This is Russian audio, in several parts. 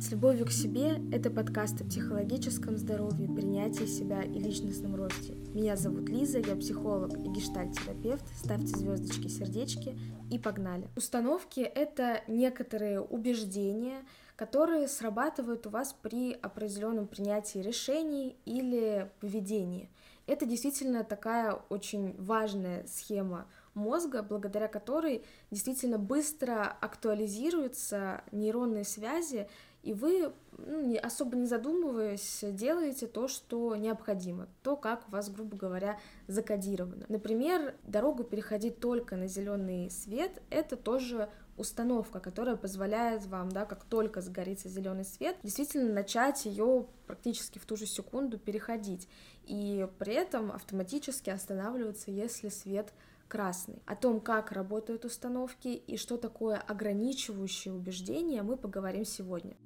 С любовью к себе – это подкаст о психологическом здоровье, принятии себя и личностном росте. Меня зовут Лиза, я психолог и гештальт-терапевт. Ставьте звездочки, сердечки и погнали. Установки – это некоторые убеждения, которые срабатывают у вас при определенном принятии решений или поведении. Это действительно такая очень важная схема мозга, благодаря которой действительно быстро актуализируются нейронные связи, и вы, ну, особо не задумываясь, делаете то, что необходимо, то, как у вас, грубо говоря, закодировано. Например, дорогу переходить только на зеленый свет — это тоже установка, которая позволяет вам, да, как только загорится зеленый свет, действительно начать ее практически в ту же секунду переходить. И при этом автоматически останавливаться, если свет красный. О том, как работают установки и что такое ограничивающие убеждения, мы поговорим сегодня.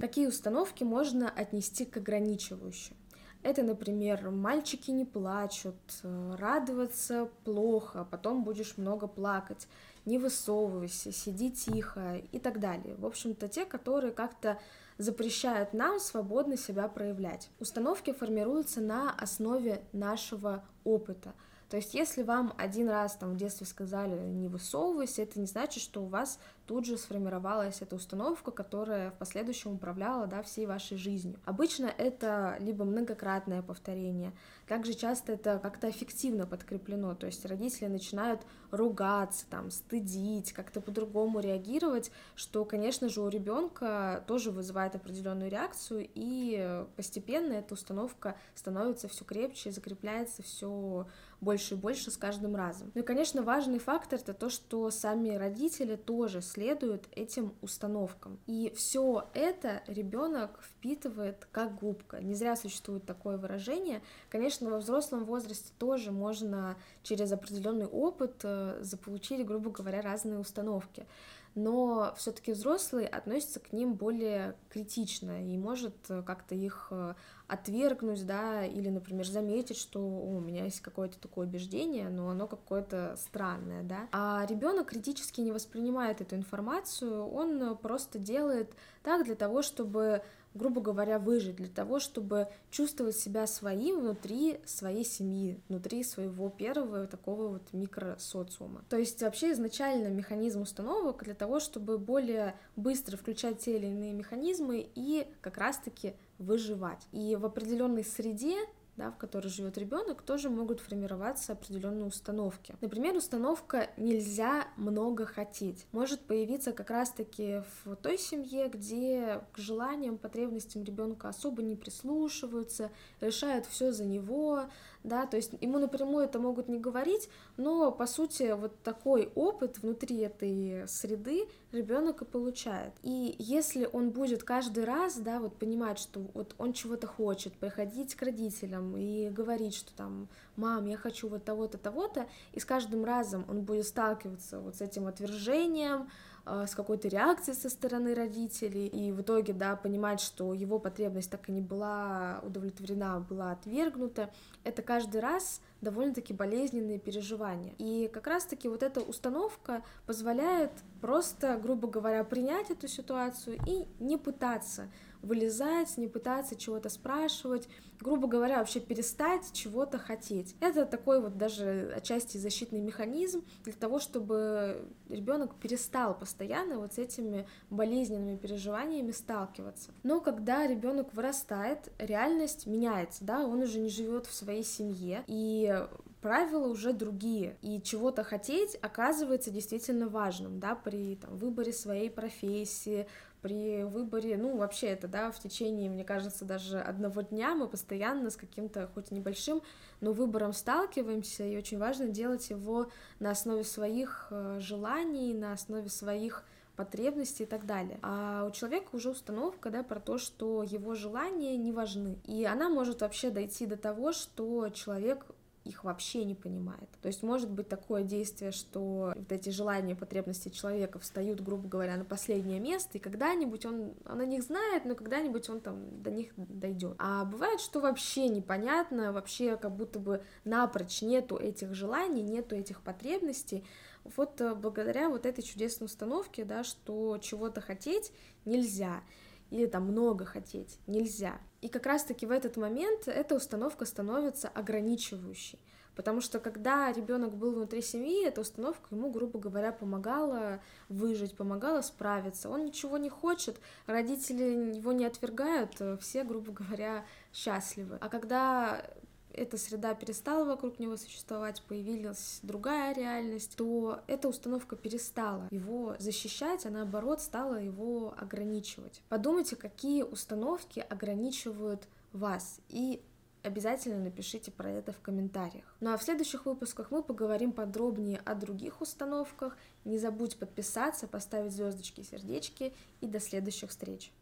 Какие установки можно отнести к ограничивающим? Это, например, мальчики не плачут, радоваться плохо, потом будешь много плакать, не высовывайся, сиди тихо и так далее. В общем-то, те, которые как-то запрещают нам свободно себя проявлять. Установки формируются на основе нашего опыта. То есть, если вам один раз там в детстве сказали не высовывайся, это не значит, что у вас тут же сформировалась эта установка, которая в последующем управляла да, всей вашей жизнью. Обычно это либо многократное повторение, также часто это как-то эффективно подкреплено, то есть родители начинают ругаться, там, стыдить, как-то по-другому реагировать, что, конечно же, у ребенка тоже вызывает определенную реакцию, и постепенно эта установка становится все крепче, закрепляется все больше и больше с каждым разом. Ну и, конечно, важный фактор это то, что сами родители тоже следуют этим установкам. И все это ребенок впитывает как губка. Не зря существует такое выражение. Конечно, во взрослом возрасте тоже можно через определенный опыт э, заполучить, грубо говоря, разные установки но все-таки взрослый относится к ним более критично и может э, как-то их э, отвергнуть, да, или, например, заметить, что у меня есть какое-то такое убеждение, но оно какое-то странное, да. А ребенок критически не воспринимает эту информацию, он просто делает так для того, чтобы грубо говоря, выжить, для того, чтобы чувствовать себя своим внутри своей семьи, внутри своего первого такого вот микросоциума. То есть вообще изначально механизм установок для того, чтобы более быстро включать те или иные механизмы и как раз-таки выживать. И в определенной среде да, в которой живет ребенок, тоже могут формироваться определенные установки. Например, установка «нельзя много хотеть» может появиться как раз-таки в той семье, где к желаниям, потребностям ребенка особо не прислушиваются, решают все за него, да, то есть ему напрямую это могут не говорить, но по сути вот такой опыт внутри этой среды ребенок и получает. И если он будет каждый раз, да, вот понимать, что вот он чего-то хочет, приходить к родителям и говорить, что там, мам, я хочу вот того-то, того-то, и с каждым разом он будет сталкиваться вот с этим отвержением, с какой-то реакцией со стороны родителей, и в итоге, да, понимать, что его потребность так и не была удовлетворена, была отвергнута, это каждый раз довольно-таки болезненные переживания. И как раз-таки вот эта установка позволяет просто, грубо говоря, принять эту ситуацию и не пытаться вылезать, не пытаться чего-то спрашивать, грубо говоря, вообще перестать чего-то хотеть. Это такой вот даже отчасти защитный механизм для того, чтобы ребенок перестал постоянно вот с этими болезненными переживаниями сталкиваться. Но когда ребенок вырастает, реальность меняется, да, он уже не живет в своей семье, и правила уже другие, и чего-то хотеть оказывается действительно важным, да, при там, выборе своей профессии, при выборе, ну, вообще это, да, в течение, мне кажется, даже одного дня мы постоянно с каким-то, хоть небольшим, но выбором сталкиваемся, и очень важно делать его на основе своих э, желаний, на основе своих потребности и так далее. А у человека уже установка, да, про то, что его желания не важны. И она может вообще дойти до того, что человек их вообще не понимает. То есть может быть такое действие, что вот эти желания, потребности человека встают, грубо говоря, на последнее место, и когда-нибудь он, он о них знает, но когда-нибудь он там до них дойдет. А бывает, что вообще непонятно, вообще как будто бы напрочь нету этих желаний, нету этих потребностей, Вот э, благодаря вот этой чудесной установке, да, что чего-то хотеть нельзя, или там много хотеть нельзя. И как раз-таки в этот момент эта установка становится ограничивающей. Потому что когда ребенок был внутри семьи, эта установка ему, грубо говоря, помогала выжить, помогала справиться. Он ничего не хочет, родители его не отвергают, все, грубо говоря, счастливы. А когда эта среда перестала вокруг него существовать, появилась другая реальность, то эта установка перестала его защищать, а наоборот стала его ограничивать. Подумайте, какие установки ограничивают вас, и обязательно напишите про это в комментариях. Ну а в следующих выпусках мы поговорим подробнее о других установках. Не забудь подписаться, поставить звездочки, сердечки и до следующих встреч.